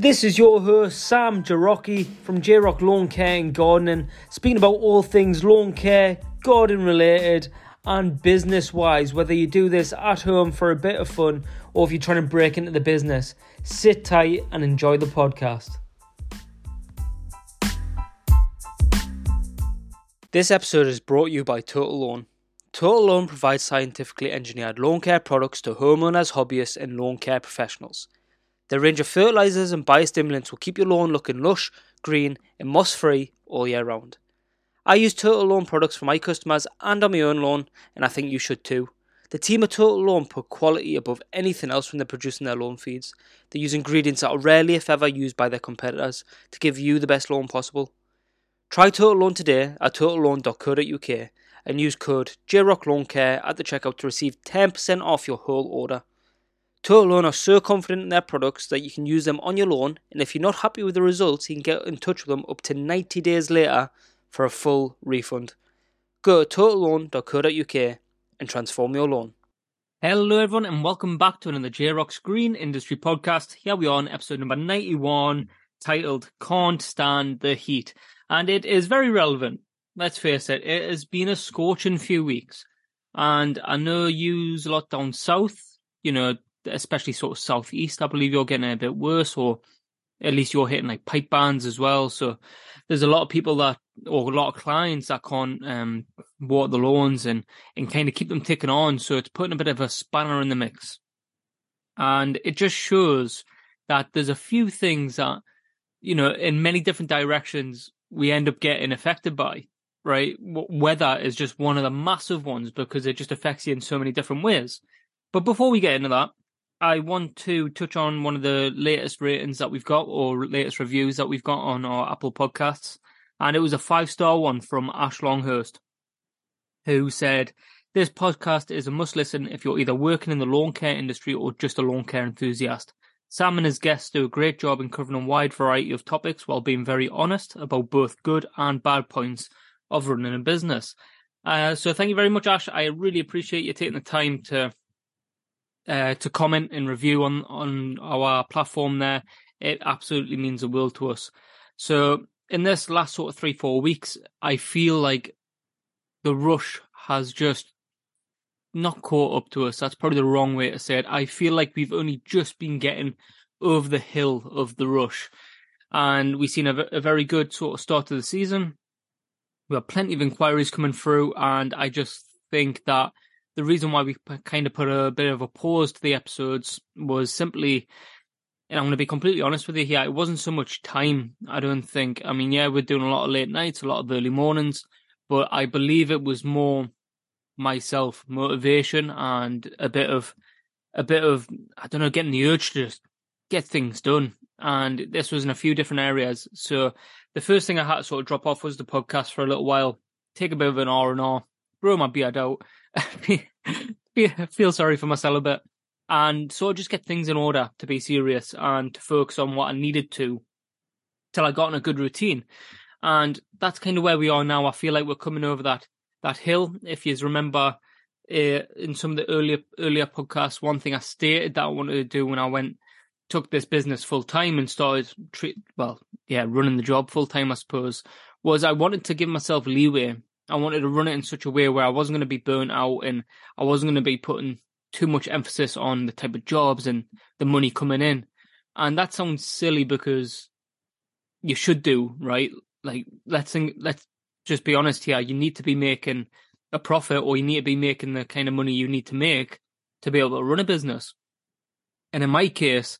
This is your host, Sam Jarocki from J Rock Lawn Care and Gardening, speaking about all things lawn care, garden related, and business wise. Whether you do this at home for a bit of fun or if you're trying to break into the business, sit tight and enjoy the podcast. This episode is brought to you by Total Lawn. Total Lawn provides scientifically engineered lawn care products to homeowners, hobbyists, and lawn care professionals. Their range of fertilizers and biostimulants will keep your lawn looking lush, green, and moss free all year round. I use Total Lawn products for my customers and on my own lawn, and I think you should too. The team at Total Lawn put quality above anything else when they're producing their lawn feeds. They use ingredients that are rarely, if ever, used by their competitors to give you the best lawn possible. Try Total Lawn today at totallawn.co.uk and use code JROCKLawnCare at the checkout to receive 10% off your whole order. Total Lawn are so confident in their products that you can use them on your lawn, and if you're not happy with the results, you can get in touch with them up to 90 days later for a full refund. Go to totallawn.co.uk and transform your lawn. Hello, everyone, and welcome back to another J Rock's Green Industry podcast. Here we are on episode number 91, titled Can't Stand the Heat. And it is very relevant. Let's face it, it has been a scorching few weeks. And I know you use a lot down south, you know, especially sort of southeast, I believe you're getting a bit worse, or at least you're hitting like pipe bands as well. So there's a lot of people that, or a lot of clients that can't um, water the lawns and and kind of keep them ticking on. So it's putting a bit of a spanner in the mix, and it just shows that there's a few things that you know in many different directions we end up getting affected by. Right, weather is just one of the massive ones because it just affects you in so many different ways. But before we get into that, I want to touch on one of the latest ratings that we've got or latest reviews that we've got on our Apple podcasts. And it was a five star one from Ash Longhurst, who said, This podcast is a must listen if you're either working in the lawn care industry or just a lawn care enthusiast. Sam and his guests do a great job in covering a wide variety of topics while being very honest about both good and bad points of running a business. Uh, so thank you very much, Ash. I really appreciate you taking the time to uh, to comment and review on on our platform there. It absolutely means the world to us. So in this last sort of three four weeks, I feel like the rush has just not caught up to us. That's probably the wrong way to say it. I feel like we've only just been getting over the hill of the rush, and we've seen a, a very good sort of start to the season. We have plenty of inquiries coming through, and I just think that the reason why we kind of put a bit of a pause to the episodes was simply, and I'm going to be completely honest with you here, it wasn't so much time, I don't think. I mean, yeah, we're doing a lot of late nights, a lot of early mornings, but I believe it was more myself, motivation and a bit of, a bit of, I don't know, getting the urge to just get things done. And this was in a few different areas. So the first thing I had to sort of drop off was the podcast for a little while, take a bit of an R and R, brew my beard out, feel sorry for myself a bit, and so I just get things in order to be serious and to focus on what I needed to till I got in a good routine. And that's kind of where we are now. I feel like we're coming over that that hill. If you remember uh, in some of the earlier earlier podcasts, one thing I stated that I wanted to do when I went took this business full time and started treat well, yeah, running the job full time, I suppose, was I wanted to give myself leeway I wanted to run it in such a way where I wasn't going to be burnt out and I wasn't going to be putting too much emphasis on the type of jobs and the money coming in. And that sounds silly because you should do, right? Like let's let's just be honest here. You need to be making a profit or you need to be making the kind of money you need to make to be able to run a business. And in my case,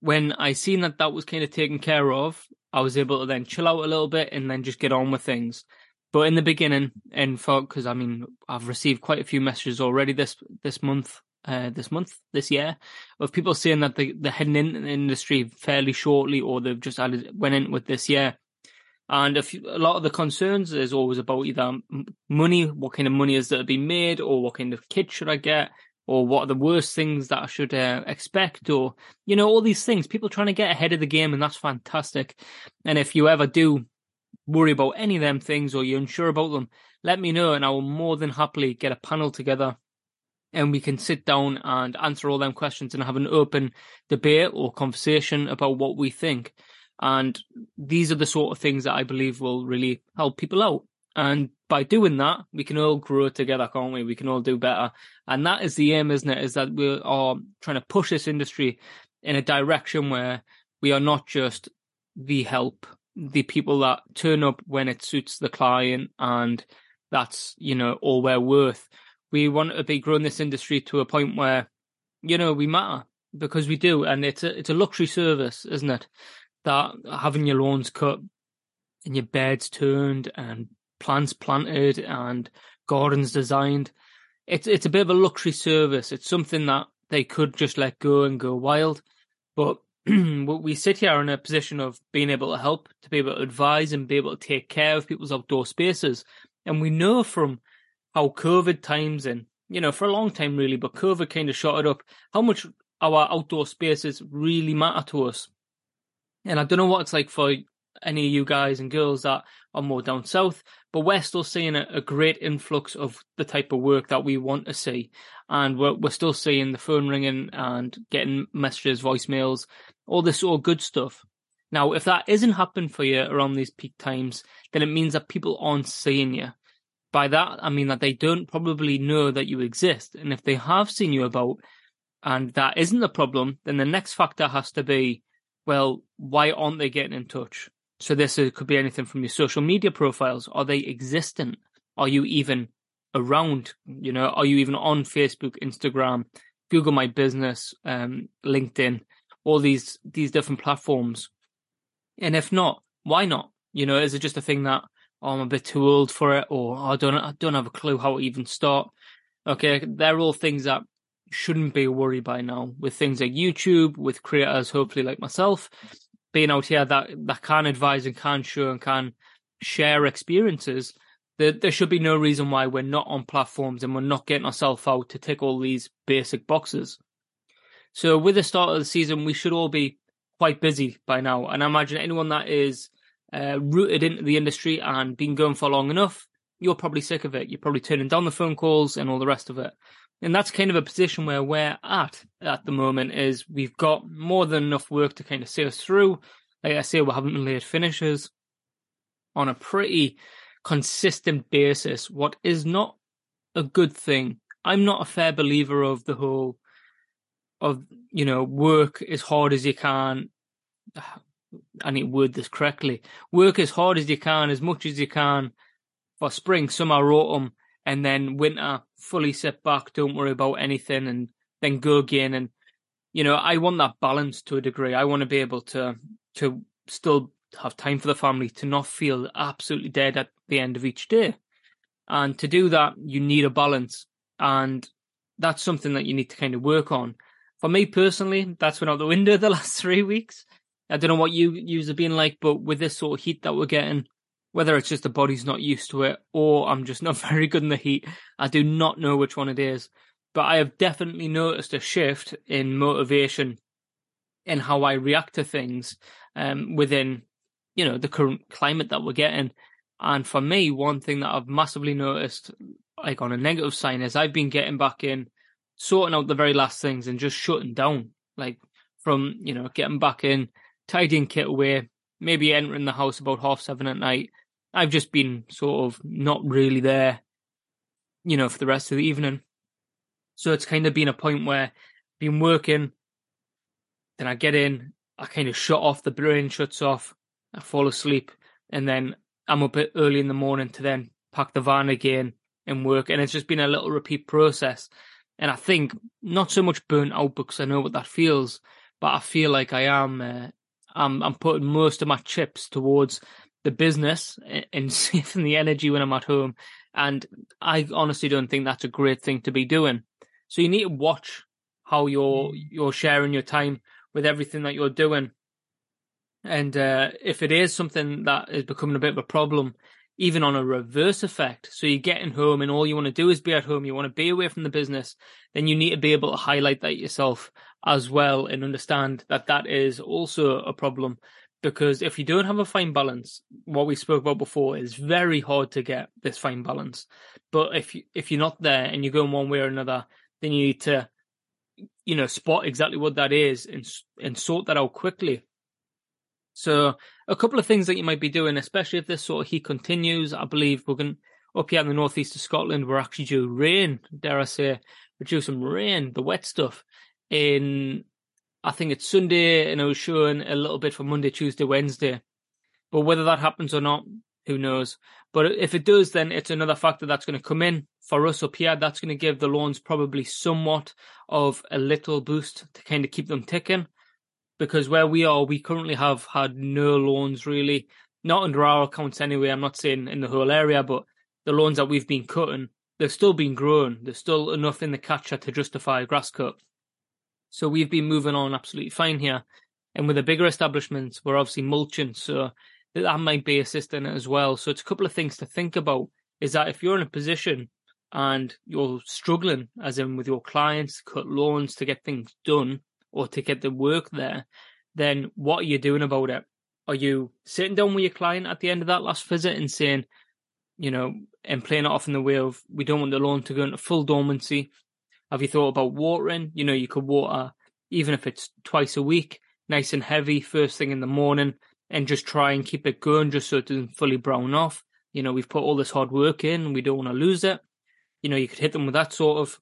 when I seen that that was kind of taken care of, I was able to then chill out a little bit and then just get on with things. But in the beginning, and for because I mean, I've received quite a few messages already this this month, uh, this month, this year, of people saying that they they're heading into the industry fairly shortly, or they've just added went in with this year. And a, few, a lot of the concerns is always about either money, what kind of money is that to be made, or what kind of kit should I get, or what are the worst things that I should uh, expect, or you know all these things. People trying to get ahead of the game, and that's fantastic. And if you ever do worry about any of them things or you're unsure about them, let me know and I will more than happily get a panel together and we can sit down and answer all them questions and have an open debate or conversation about what we think. And these are the sort of things that I believe will really help people out. And by doing that, we can all grow together, can't we? We can all do better. And that is the aim, isn't it? Is that we are trying to push this industry in a direction where we are not just the help, the people that turn up when it suits the client and that's, you know, all we're worth. We want to be growing this industry to a point where, you know, we matter because we do. And it's a, it's a luxury service, isn't it? That having your lawns cut and your beds turned and plants planted and gardens designed. It's it's a bit of a luxury service. It's something that they could just let go and go wild. But we sit here in a position of being able to help, to be able to advise and be able to take care of people's outdoor spaces. And we know from how COVID times and, you know, for a long time really, but COVID kind of shot it up, how much our outdoor spaces really matter to us. And I don't know what it's like for any of you guys and girls that are more down south, but we're still seeing a, a, great influx of the type of work that we want to see. And we're, we're still seeing the phone ringing and getting messages, voicemails, all this sort of good stuff. Now, if that isn't happening for you around these peak times, then it means that people aren't seeing you. By that, I mean that they don't probably know that you exist. And if they have seen you about and that isn't the problem, then the next factor has to be, well, why aren't they getting in touch? So this could be anything from your social media profiles. Are they existent? Are you even around? You know, are you even on Facebook, Instagram, Google My Business, um, LinkedIn, all these these different platforms? And if not, why not? You know, is it just a thing that oh, I'm a bit too old for it, or oh, I don't I don't have a clue how to even start? Okay, they're all things that shouldn't be a worry by now. With things like YouTube, with creators hopefully like myself, being out here that that can advise and can show and can share experiences, there, there should be no reason why we're not on platforms and we're not getting ourselves out to tick all these basic boxes. So with the start of the season, we should all be quite busy by now. And I imagine anyone that is uh, rooted into the industry and been going for long enough, you're probably sick of it. You're probably turning down the phone calls and all the rest of it and that's kind of a position where we're at at the moment is we've got more than enough work to kind of see us through. Like I say, we're having late finishes on a pretty consistent basis, what is not a good thing. I'm not a fair believer of the whole of, you know, work as hard as you can. I need to word this correctly. Work as hard as you can, as much as you can for spring, summer, autumn, and then winter fully sit back, don't worry about anything, and then go again. And you know, I want that balance to a degree. I want to be able to to still have time for the family, to not feel absolutely dead at the end of each day. And to do that, you need a balance, and that's something that you need to kind of work on. For me personally, that's went out the window the last three weeks. I don't know what you use have been like, but with this sort of heat that we're getting, whether it's just the body's not used to it or I'm just not very good in the heat. I do not know which one it is, but I have definitely noticed a shift in motivation in how I react to things um, within, you know, the current climate that we're getting. And for me, one thing that I've massively noticed, like on a negative sign, is I've been getting back in, sorting out the very last things and just shutting down, like from, you know, getting back in, tidying kit away, maybe entering the house about half seven at night, I've just been sort of not really there, you know, for the rest of the evening. So it's kind of been a point where I've been working, then I get in, I kind of shut off, the brain shuts off, I fall asleep, and then I'm up early in the morning to then pack the van again and work. And it's just been a little repeat process. And I think not so much burnt out because I know what that feels, but I feel like I am, uh, I'm, I'm putting most of my chips towards the business and saving the energy when I'm at home. And I honestly don't think that's a great thing to be doing. So you need to watch how you're mm. you're sharing your time with everything that you're doing. And uh, if it is something that is becoming a bit of a problem, even on a reverse effect, so you're getting home and all you want to do is be at home, you want to be away from the business, then you need to be able to highlight that yourself as well and understand that that is also a problem because if you don't have a fine balance, what we spoke about before is very hard to get this fine balance. But if you if you're not there and you're going one way or another, then you need to, you know, spot exactly what that is and and sort that out quickly. So a couple of things that you might be doing, especially if this sort of heat continues. I believe we're going up here in the northeast of Scotland. We're actually due rain. Dare I say, we're due some rain, the wet stuff. In I think it's Sunday, and I was showing a little bit for Monday, Tuesday, Wednesday. But whether that happens or not, who knows? But if it does, then it's another factor that's going to come in for us up here. That's going to give the lawns probably somewhat of a little boost to kind of keep them ticking. Because where we are, we currently have had no lawns really, not under our accounts anyway. I'm not saying in the whole area, but the lawns that we've been cutting, they've still been grown. There's still enough in the catcher to justify a grass cut. So we've been moving on absolutely fine here. And with the bigger establishments, we're obviously mulching. So that might be assisting as well. So it's a couple of things to think about is that if you're in a position and you're struggling, as in with your clients, cut loans to get things done or to get the work there, then what are you doing about it? Are you sitting down with your client at the end of that last visit and saying, you know, and playing it off in the way of we don't want the loan to go into full dormancy? Have you thought about watering? You know, you could water even if it's twice a week, nice and heavy, first thing in the morning, and just try and keep it going just so it doesn't fully brown off. You know, we've put all this hard work in, we don't want to lose it. You know, you could hit them with that sort of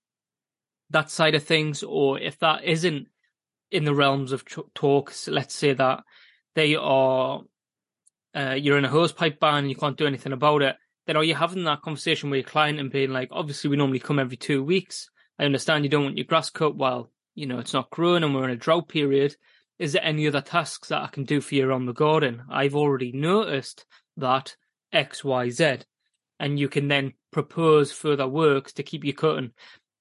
that side of things, or if that isn't in the realms of talks, let's say that they are uh, you're in a hose pipe ban and you can't do anything about it, then are you having that conversation with your client and being like, obviously we normally come every two weeks. I understand you don't want your grass cut while you know it's not growing and we're in a drought period, is there any other tasks that I can do for you around the garden? I've already noticed that X, Y, Z. And you can then propose further works to keep you cutting,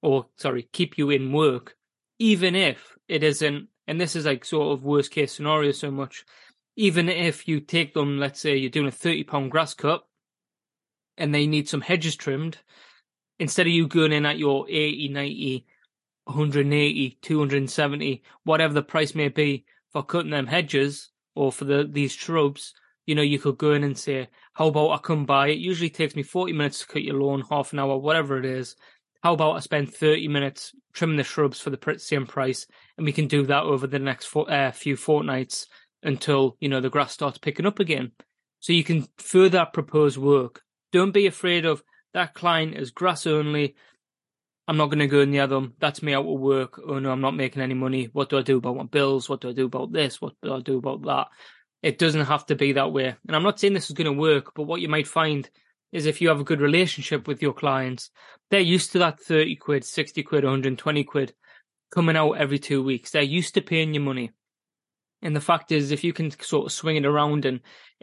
or sorry, keep you in work, even if it isn't, and this is like sort of worst case scenario so much, even if you take them, let's say you're doing a 30 pound grass cut and they need some hedges trimmed, instead of you going in at your 80, 90, 180, 270, whatever the price may be for cutting them hedges or for the these shrubs, you know, you could go in and say, how about I come by? It usually takes me 40 minutes to cut your lawn, half an hour, whatever it is. How about I spend 30 minutes trimming the shrubs for the same price? And we can do that over the next fo- uh, few fortnights until, you know, the grass starts picking up again. So you can further propose work. Don't be afraid of that client is grass only. I'm not going to go in near them. That's me out of work. Oh no, I'm not making any money. What do I do about my bills? What do I do about this? What do I do about that? It doesn't have to be that way. And I'm not saying this is going to work, but what you might find is if you have a good relationship with your clients, they're used to that 30 quid, 60 quid, 120 quid coming out every two weeks. They're used to paying you money. And the fact is, if you can sort of swing it around and,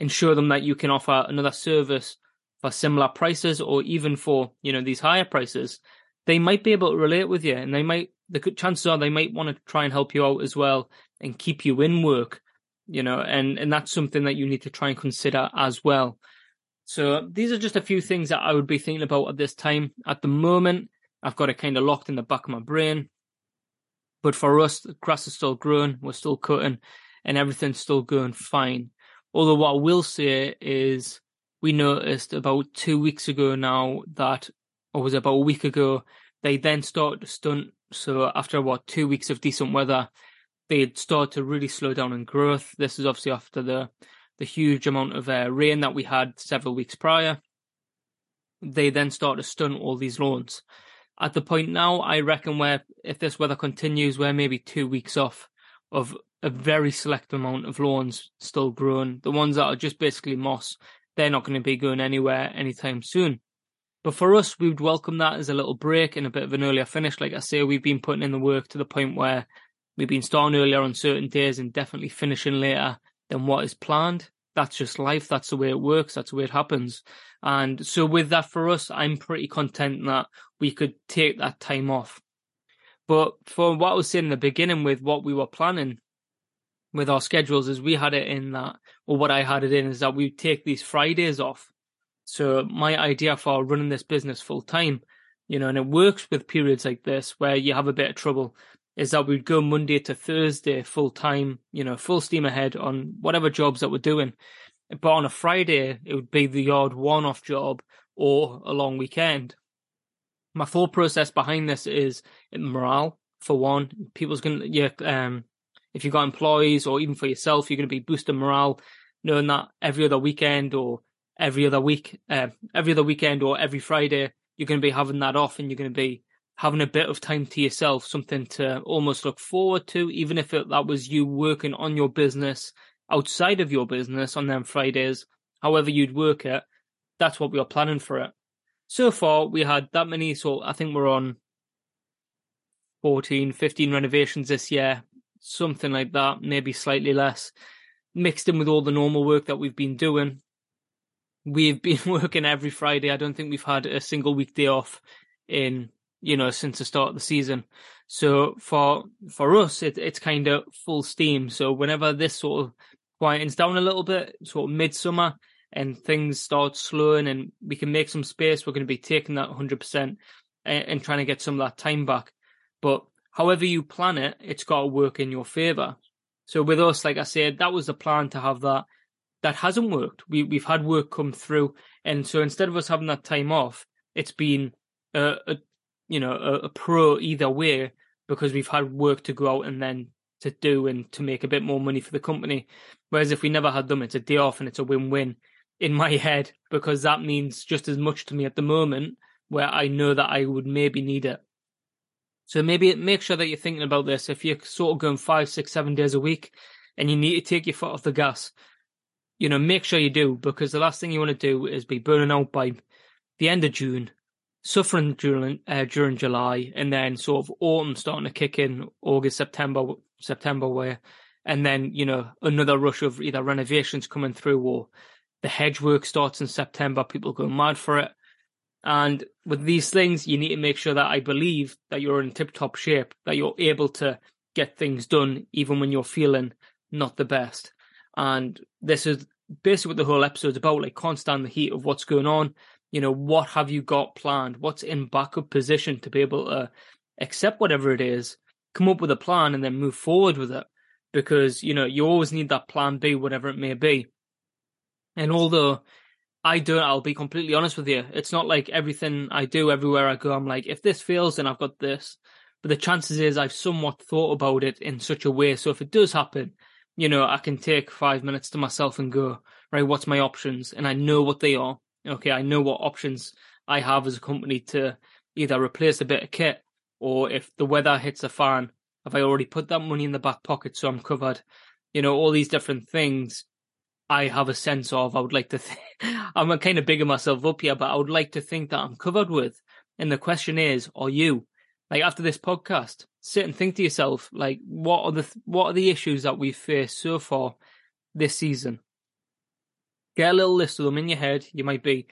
show them that you can offer another service for similar prices or even for, you know, these higher prices, they might be able to relate with you and they might the chances are they might want to try and help you out as well and keep you in work you know and and that's something that you need to try and consider as well. So these are just a few things that i would be thinking about at this time. At the moment i've got it kind of locked in the back of my brain but for us the grass is still growing we're still cutting and everything's still going fine. Although what i will say is we noticed about two weeks ago now that or was it about a week ago, they then started to stunt. So after what two weeks of decent weather, they'd start to really slow down in growth. This is obviously after the the huge amount of uh, rain that we had several weeks prior. They then start to stunt all these lawns. At the point now, I reckon where if this weather continues, we're maybe two weeks off of a very select amount of lawns still growing. The ones that are just basically moss, they're not going to be going anywhere anytime soon. But for us, we would welcome that as a little break and a bit of an earlier finish. Like I say, we've been putting in the work to the point where we've been starting earlier on certain days and definitely finishing later than what is planned. That's just life. That's the way it works. That's the way it happens. And so with that for us, I'm pretty content that we could take that time off. But for what I was saying in the beginning with what we were planning with our schedules is we had it in that, or what I had it in is that we take these Fridays off so my idea for running this business full time, you know, and it works with periods like this where you have a bit of trouble, is that we'd go Monday to Thursday full time, you know, full steam ahead on whatever jobs that we're doing. But on a Friday, it would be the odd one off job or a long weekend. my thought process behind this is morale for one. People's gonna yeah, um, if you've got employees or even for yourself, you're gonna be boosting morale, knowing that every other weekend or every other week, uh, every other weekend or every Friday, you're gonna be having that off and you're gonna be having a bit of time to yourself, something to almost look forward to, even if it, that was you working on your business outside of your business on them Fridays, however you'd work it, that's what we are planning for it. So far, we had that many, so I think we're on 14, 15 renovations this year, something like that, maybe slightly less, mixed in with all the normal work that we've been doing. We've been working every Friday. I don't think we've had a single weekday off in, you know, since the start of the season. So for for us, it, it's kind of full steam. So whenever this sort of quietens down a little bit, sort of midsummer, and things start slowing and we can make some space, we're going to be taking that 100% and, and trying to get some of that time back. But however you plan it, it's got to work in your favor. So with us, like I said, that was the plan to have that. That hasn't worked. We we've had work come through, and so instead of us having that time off, it's been a, a you know a, a pro either way because we've had work to go out and then to do and to make a bit more money for the company. Whereas if we never had them, it's a day off and it's a win-win in my head because that means just as much to me at the moment where I know that I would maybe need it. So maybe make sure that you're thinking about this. If you're sort of going five, six, seven days a week and you need to take your foot off the gas, you know, make sure you do because the last thing you want to do is be burning out by the end of June, suffering during uh, during July, and then sort of autumn starting to kick in August, September, September where, and then you know another rush of either renovations coming through or the hedge work starts in September. People go mad for it. And with these things, you need to make sure that I believe that you're in tip top shape, that you're able to get things done even when you're feeling not the best. And this is basically what the whole episode's about. Like, can't stand the heat of what's going on. You know, what have you got planned? What's in backup position to be able to accept whatever it is, come up with a plan, and then move forward with it? Because, you know, you always need that plan B, whatever it may be. And although I don't, I'll be completely honest with you. It's not like everything I do everywhere I go, I'm like, if this fails, then I've got this. But the chances is I've somewhat thought about it in such a way. So if it does happen, you know, I can take five minutes to myself and go, right, what's my options? And I know what they are. Okay, I know what options I have as a company to either replace a bit of kit or if the weather hits a fan, have I already put that money in the back pocket so I'm covered? You know, all these different things I have a sense of. I would like to think I'm kind of bigging myself up here, but I would like to think that I'm covered with. And the question is, are you? Like after this podcast, sit and think to yourself, like, what are the what are the issues that we've faced so far this season? Get a little list of them in your head. You might be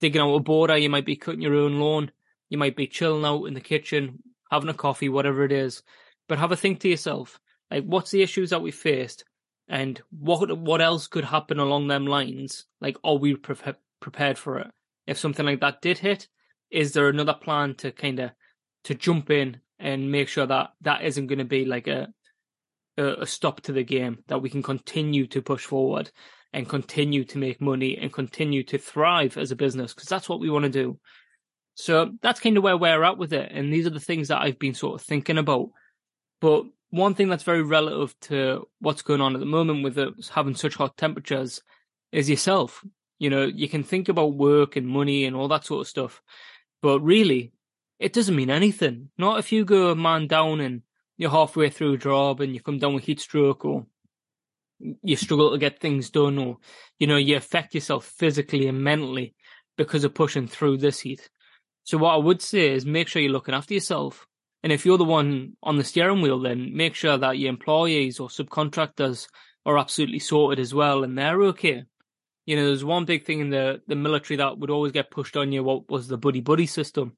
digging out a border, you might be cutting your own lawn, you might be chilling out in the kitchen, having a coffee, whatever it is. But have a think to yourself, like, what's the issues that we faced? And what what else could happen along them lines? Like, are we pre- prepared for it? If something like that did hit, is there another plan to kind of to jump in and make sure that that isn't going to be like a, a a stop to the game? That we can continue to push forward and continue to make money and continue to thrive as a business because that's what we want to do. So that's kind of where we're at with it, and these are the things that I've been sort of thinking about. But one thing that's very relative to what's going on at the moment with it, having such hot temperatures is yourself. You know, you can think about work and money and all that sort of stuff, but really, it doesn't mean anything. Not if you go a man down and you're halfway through a job and you come down with heat stroke or you struggle to get things done or, you know, you affect yourself physically and mentally because of pushing through this heat. So what I would say is make sure you're looking after yourself. And if you're the one on the steering wheel, then make sure that your employees or subcontractors are absolutely sorted as well and they're okay. You know, there's one big thing in the, the military that would always get pushed on you, what was the buddy buddy system.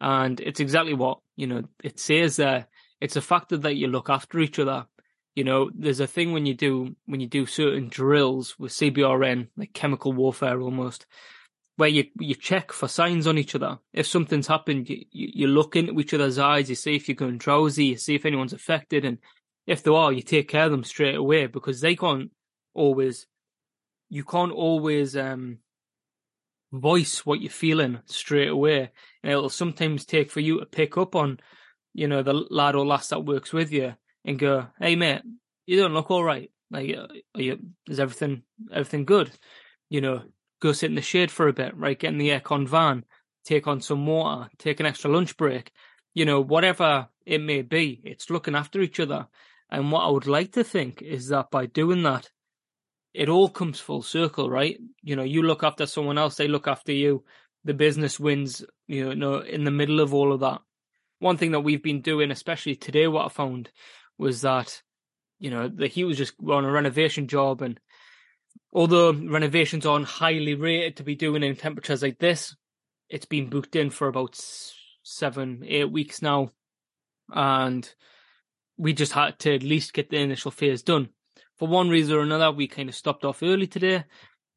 And it's exactly what, you know, it says there. It's a factor that you look after each other. You know, there's a thing when you do when you do certain drills with CBRN, like chemical warfare almost, where you you check for signs on each other. If something's happened, you, you, look into each other's eyes, you see if you're going drowsy, you see if anyone's affected, and if they are, you take care of them straight away because they can't always, you can't always um voice what you're feeling straight away. And it'll sometimes take for you to pick up on, you know, the lad or lass that works with you and go, "Hey, mate, you don't look all right. Like, uh, are you? Is everything everything good? You know, go sit in the shade for a bit, right? Get in the aircon van, take on some water, take an extra lunch break. You know, whatever it may be, it's looking after each other. And what I would like to think is that by doing that, it all comes full circle, right? You know, you look after someone else, they look after you. The business wins, you know, in the middle of all of that. One thing that we've been doing, especially today, what I found was that, you know, that he was just on a renovation job and although renovations aren't highly rated to be doing in temperatures like this, it's been booked in for about seven, eight weeks now. And we just had to at least get the initial phase done. For one reason or another, we kind of stopped off early today.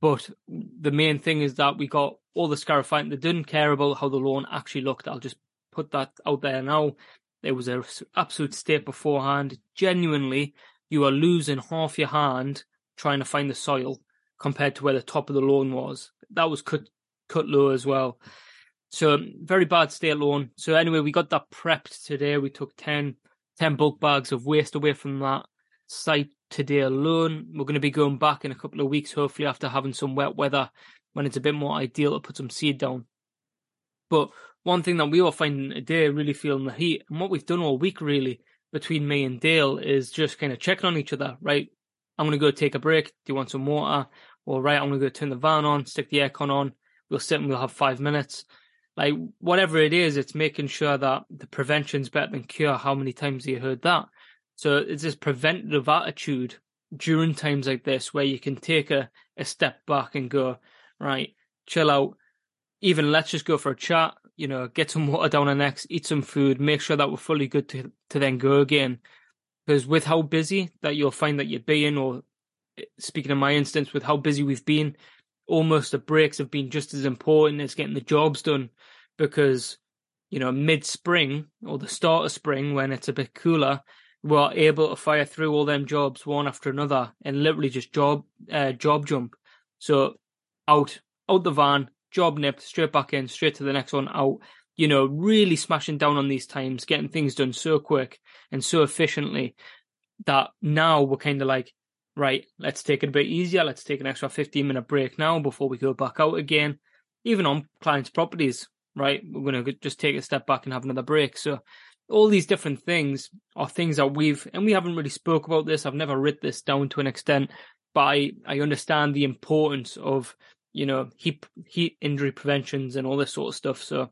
But the main thing is that we got all the scarified. They didn't care about how the lawn actually looked. I'll just put that out there now. It was an absolute state beforehand. Genuinely, you are losing half your hand trying to find the soil compared to where the top of the lawn was. That was cut cut low as well. So very bad state lawn. So anyway, we got that prepped today. We took 10, 10 bulk bags of waste away from that site today alone. We're going to be going back in a couple of weeks, hopefully after having some wet weather when it's a bit more ideal to put some seed down. But one thing that we are finding today, really feeling the heat, and what we've done all week really between me and Dale is just kind of checking on each other, right? I'm going to go take a break. Do you want some water? Or right, I'm going to go turn the van on, stick the aircon on. We'll sit and we'll have five minutes. Like whatever it is, it's making sure that the prevention's better than cure. How many times have you heard that? So it's this preventative attitude during times like this where you can take a, a step back and go, right, chill out. Even let's just go for a chat, you know, get some water down our necks, eat some food, make sure that we're fully good to, to then go again. Because with how busy that you'll find that you're being, or eh, speaking of my instance, with how busy we've been, almost the breaks have been just as important as getting the jobs done. Because, you know, mid spring or the start of spring when it's a bit cooler, we're able to fire through all them jobs one after another and literally just job uh, job jump. So out out the van, job nipped, straight back in, straight to the next one, out. You know, really smashing down on these times, getting things done so quick and so efficiently that now we're kind of like, right, let's take it a bit easier. Let's take an extra 15 minute break now before we go back out again. Even on clients' properties, right? We're going to just take a step back and have another break. So all these different things are things that we've, and we haven't really spoke about this. I've never writ this down to an extent, but I, I understand the importance of, you know, heat, heat injury preventions and all this sort of stuff. So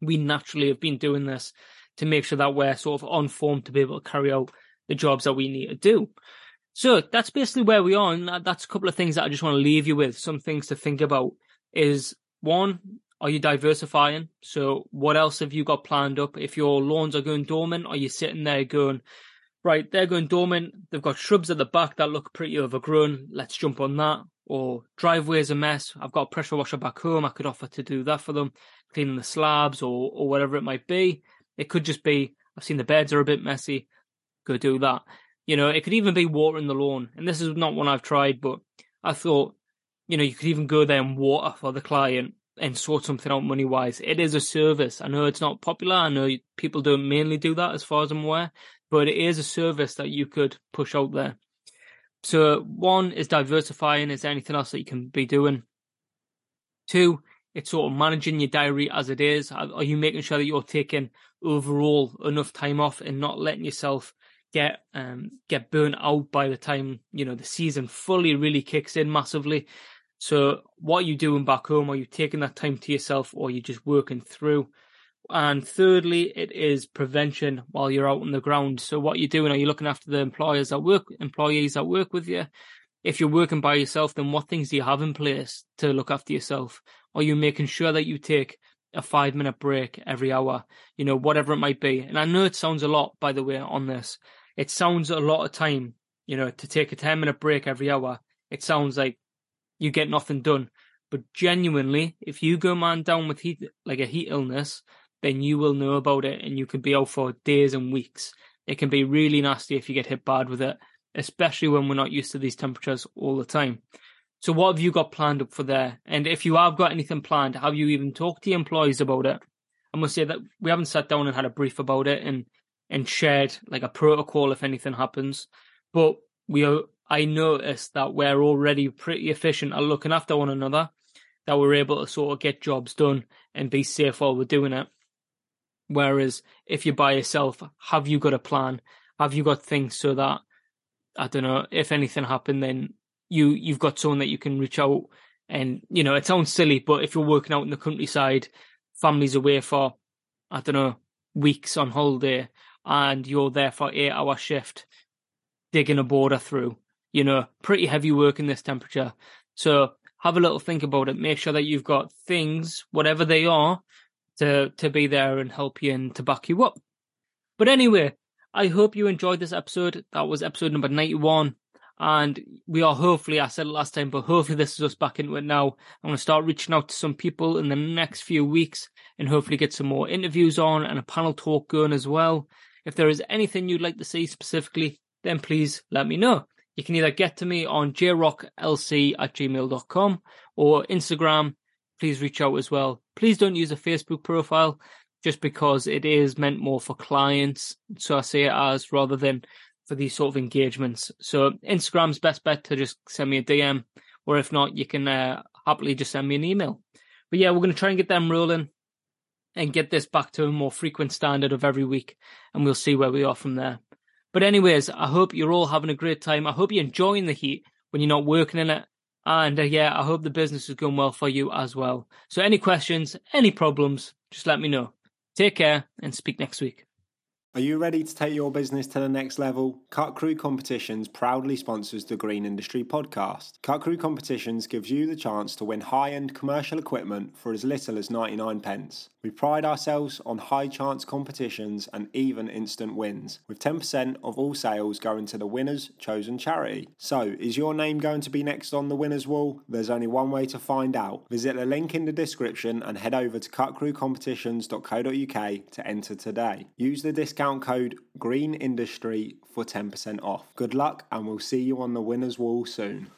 we naturally have been doing this to make sure that we're sort of on form to be able to carry out the jobs that we need to do. So that's basically where we are. And that's a couple of things that I just want to leave you with. Some things to think about is one, are you diversifying? So what else have you got planned up? If your lawns are going dormant, are you sitting there going, right, they're going dormant. They've got shrubs at the back that look pretty overgrown. Let's jump on that. Or driveway's a mess. I've got a pressure washer back home. I could offer to do that for them, cleaning the slabs or, or whatever it might be. It could just be, I've seen the beds are a bit messy. Go do that. You know, it could even be watering the lawn. And this is not one I've tried, but I thought, you know, you could even go there and water for the client and sort something out money wise. It is a service. I know it's not popular. I know people don't mainly do that as far as I'm aware, but it is a service that you could push out there. So one is diversifying. Is there anything else that you can be doing? Two, it's sort of managing your diary as it is. Are you making sure that you're taking overall enough time off and not letting yourself get um get burnt out by the time you know the season fully really kicks in massively so what are you doing back home? Are you taking that time to yourself or are you just working through? And thirdly, it is prevention while you're out on the ground. So what you're doing? Are you looking after the employers that work, employees that work with you? If you're working by yourself, then what things do you have in place to look after yourself? Are you making sure that you take a five minute break every hour? You know, whatever it might be. And I know it sounds a lot, by the way, on this. It sounds a lot of time, you know, to take a 10 minute break every hour. It sounds like you get nothing done. But genuinely, if you go man down with heat, like a heat illness, then you will know about it and you can be out for days and weeks. It can be really nasty if you get hit bad with it, especially when we're not used to these temperatures all the time. So what have you got planned up for there? And if you have got anything planned, have you even talked to your employees about it? I must say that we haven't sat down and had a brief about it and and shared like a protocol if anything happens. But we are, I noticed that we're already pretty efficient at looking after one another, that we're able to sort of get jobs done and be safe while we're doing it. Whereas if you're by yourself, have you got a plan? Have you got things so that I don't know if anything happened, then you you've got someone that you can reach out and you know it sounds silly, but if you're working out in the countryside, family's away for I don't know weeks on holiday, and you're there for eight hour shift digging a border through. You know, pretty heavy work in this temperature. So have a little think about it. Make sure that you've got things, whatever they are, to to be there and help you and to back you up. But anyway, I hope you enjoyed this episode. That was episode number 91. And we are hopefully, I said it last time, but hopefully this is us back into it now. I'm going to start reaching out to some people in the next few weeks and hopefully get some more interviews on and a panel talk going as well. If there is anything you'd like to see specifically, then please let me know. You can either get to me on jrocklc at gmail.com or Instagram. Please reach out as well. Please don't use a Facebook profile just because it is meant more for clients. So I say it as rather than for these sort of engagements. So Instagram's best bet to just send me a DM, or if not, you can uh, happily just send me an email. But yeah, we're going to try and get them rolling and get this back to a more frequent standard of every week, and we'll see where we are from there. But anyways, I hope you're all having a great time. I hope you're enjoying the heat when you're not working in it. And uh, yeah, I hope the business is going well for you as well. So any questions, any problems, just let me know. Take care and speak next week. Are you ready to take your business to the next level? Cut Crew Competitions proudly sponsors the Green Industry podcast. Cut Crew Competitions gives you the chance to win high end commercial equipment for as little as 99 pence. We pride ourselves on high chance competitions and even instant wins, with 10% of all sales going to the winner's chosen charity. So, is your name going to be next on the winner's wall? There's only one way to find out. Visit the link in the description and head over to cutcrewcompetitions.co.uk to enter today. Use the discount code GREENINDUSTRY for 10% off. Good luck, and we'll see you on the winner's wall soon.